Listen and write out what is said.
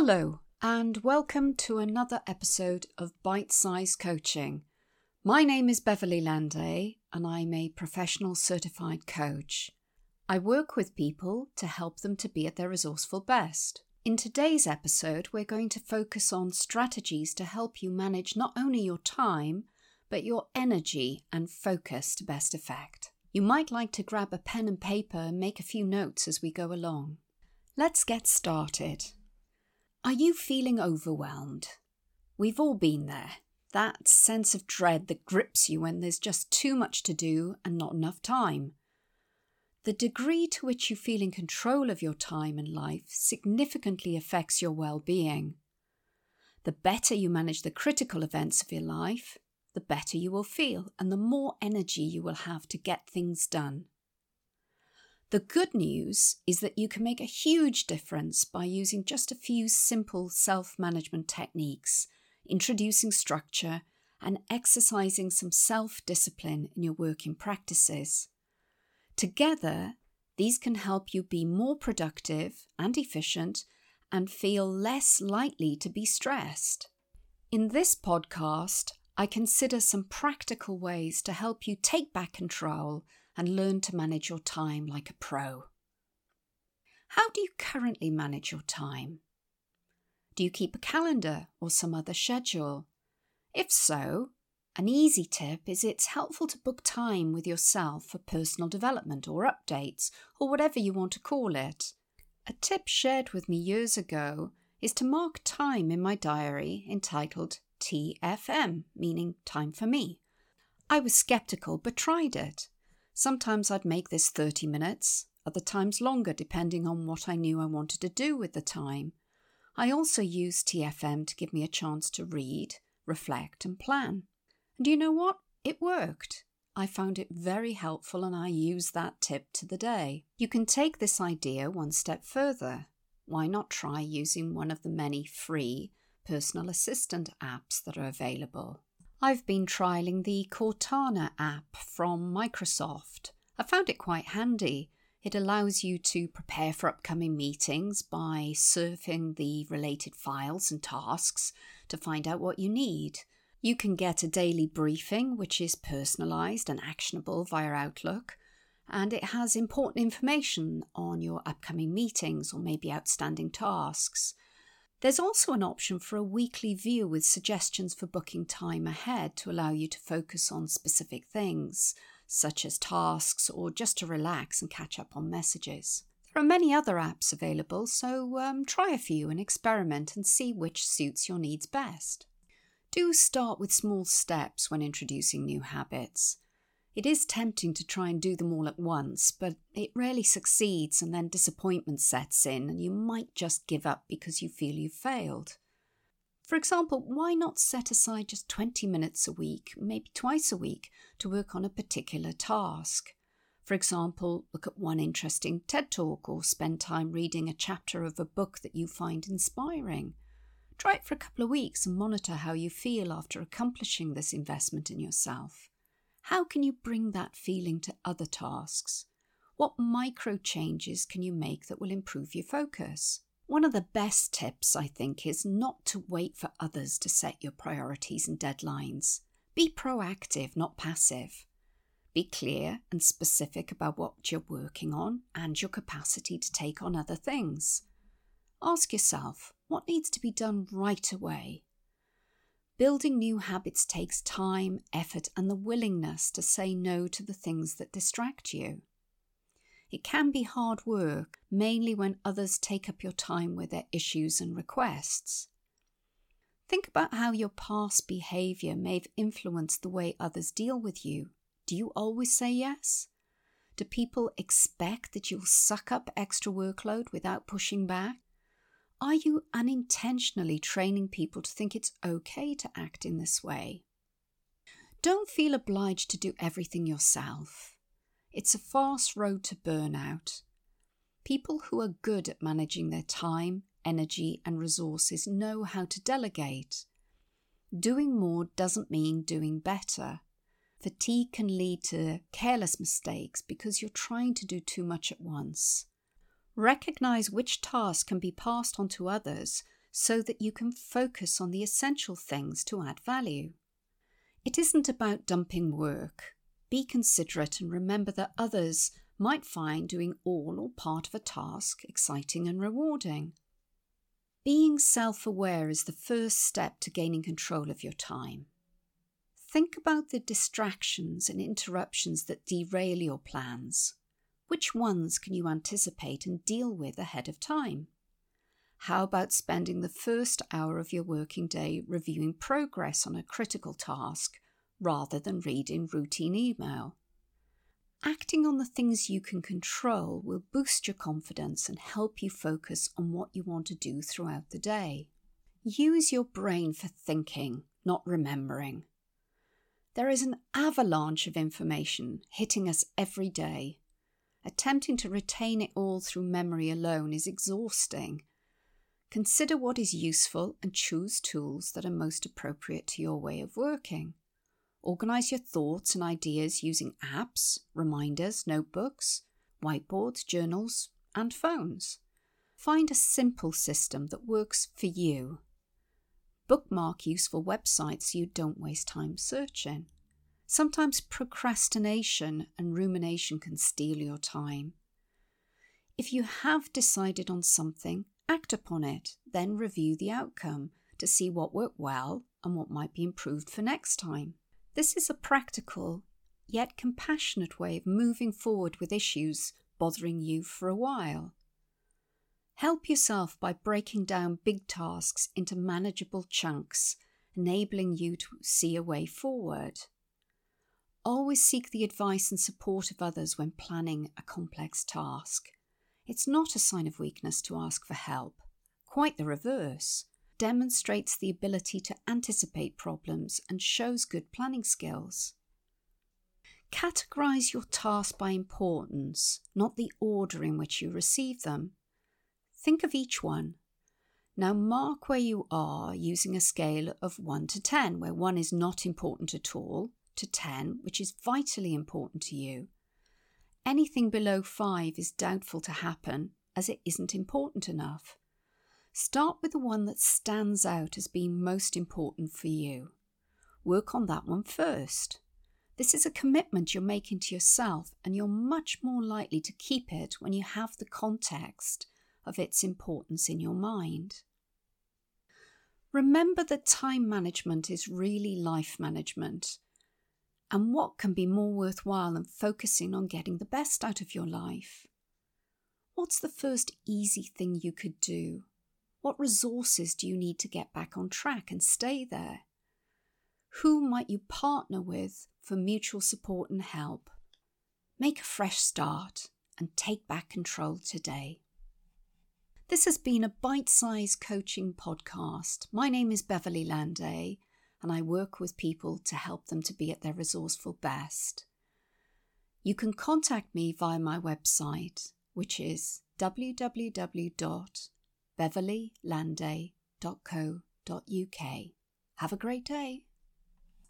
Hello, and welcome to another episode of Bite Size Coaching. My name is Beverly Landay, and I'm a professional certified coach. I work with people to help them to be at their resourceful best. In today's episode, we're going to focus on strategies to help you manage not only your time, but your energy and focus to best effect. You might like to grab a pen and paper and make a few notes as we go along. Let's get started. Are you feeling overwhelmed? We've all been there. That sense of dread that grips you when there's just too much to do and not enough time. The degree to which you feel in control of your time and life significantly affects your well being. The better you manage the critical events of your life, the better you will feel and the more energy you will have to get things done. The good news is that you can make a huge difference by using just a few simple self management techniques, introducing structure, and exercising some self discipline in your working practices. Together, these can help you be more productive and efficient and feel less likely to be stressed. In this podcast, I consider some practical ways to help you take back control and learn to manage your time like a pro. How do you currently manage your time? Do you keep a calendar or some other schedule? If so, an easy tip is it's helpful to book time with yourself for personal development or updates or whatever you want to call it. A tip shared with me years ago is to mark time in my diary entitled TFM, meaning time for me. I was skeptical but tried it. Sometimes I'd make this 30 minutes, other times longer, depending on what I knew I wanted to do with the time. I also used TFM to give me a chance to read, reflect, and plan. And you know what? It worked. I found it very helpful and I use that tip to the day. You can take this idea one step further. Why not try using one of the many free personal assistant apps that are available? I've been trialing the Cortana app from Microsoft. I found it quite handy. It allows you to prepare for upcoming meetings by surfing the related files and tasks to find out what you need. You can get a daily briefing, which is personalised and actionable via Outlook, and it has important information on your upcoming meetings or maybe outstanding tasks. There's also an option for a weekly view with suggestions for booking time ahead to allow you to focus on specific things, such as tasks or just to relax and catch up on messages. There are many other apps available, so um, try a few and experiment and see which suits your needs best. Do start with small steps when introducing new habits. It is tempting to try and do them all at once, but it rarely succeeds, and then disappointment sets in, and you might just give up because you feel you've failed. For example, why not set aside just 20 minutes a week, maybe twice a week, to work on a particular task? For example, look at one interesting TED talk or spend time reading a chapter of a book that you find inspiring. Try it for a couple of weeks and monitor how you feel after accomplishing this investment in yourself. How can you bring that feeling to other tasks? What micro changes can you make that will improve your focus? One of the best tips, I think, is not to wait for others to set your priorities and deadlines. Be proactive, not passive. Be clear and specific about what you're working on and your capacity to take on other things. Ask yourself what needs to be done right away Building new habits takes time, effort, and the willingness to say no to the things that distract you. It can be hard work, mainly when others take up your time with their issues and requests. Think about how your past behaviour may have influenced the way others deal with you. Do you always say yes? Do people expect that you'll suck up extra workload without pushing back? Are you unintentionally training people to think it's okay to act in this way? Don't feel obliged to do everything yourself. It's a fast road to burnout. People who are good at managing their time, energy, and resources know how to delegate. Doing more doesn't mean doing better. Fatigue can lead to careless mistakes because you're trying to do too much at once. Recognize which tasks can be passed on to others so that you can focus on the essential things to add value. It isn't about dumping work. Be considerate and remember that others might find doing all or part of a task exciting and rewarding. Being self aware is the first step to gaining control of your time. Think about the distractions and interruptions that derail your plans. Which ones can you anticipate and deal with ahead of time? How about spending the first hour of your working day reviewing progress on a critical task rather than reading routine email? Acting on the things you can control will boost your confidence and help you focus on what you want to do throughout the day. Use your brain for thinking, not remembering. There is an avalanche of information hitting us every day. Attempting to retain it all through memory alone is exhausting. Consider what is useful and choose tools that are most appropriate to your way of working. Organize your thoughts and ideas using apps, reminders, notebooks, whiteboards, journals, and phones. Find a simple system that works for you. Bookmark useful websites so you don't waste time searching. Sometimes procrastination and rumination can steal your time. If you have decided on something, act upon it, then review the outcome to see what worked well and what might be improved for next time. This is a practical, yet compassionate way of moving forward with issues bothering you for a while. Help yourself by breaking down big tasks into manageable chunks, enabling you to see a way forward. Always seek the advice and support of others when planning a complex task. It's not a sign of weakness to ask for help, quite the reverse demonstrates the ability to anticipate problems and shows good planning skills. Categorize your tasks by importance, not the order in which you receive them. Think of each one. Now mark where you are using a scale of 1 to 10, where 1 is not important at all, to 10, which is vitally important to you. Anything below 5 is doubtful to happen as it isn't important enough. Start with the one that stands out as being most important for you. Work on that one first. This is a commitment you're making to yourself, and you're much more likely to keep it when you have the context of its importance in your mind. Remember that time management is really life management. And what can be more worthwhile than focusing on getting the best out of your life? What's the first easy thing you could do? What resources do you need to get back on track and stay there? Who might you partner with for mutual support and help? Make a fresh start and take back control today. This has been a bite sized coaching podcast. My name is Beverly Landay, and I work with people to help them to be at their resourceful best. You can contact me via my website, which is www.beverlylanday.co.uk. Have a great day.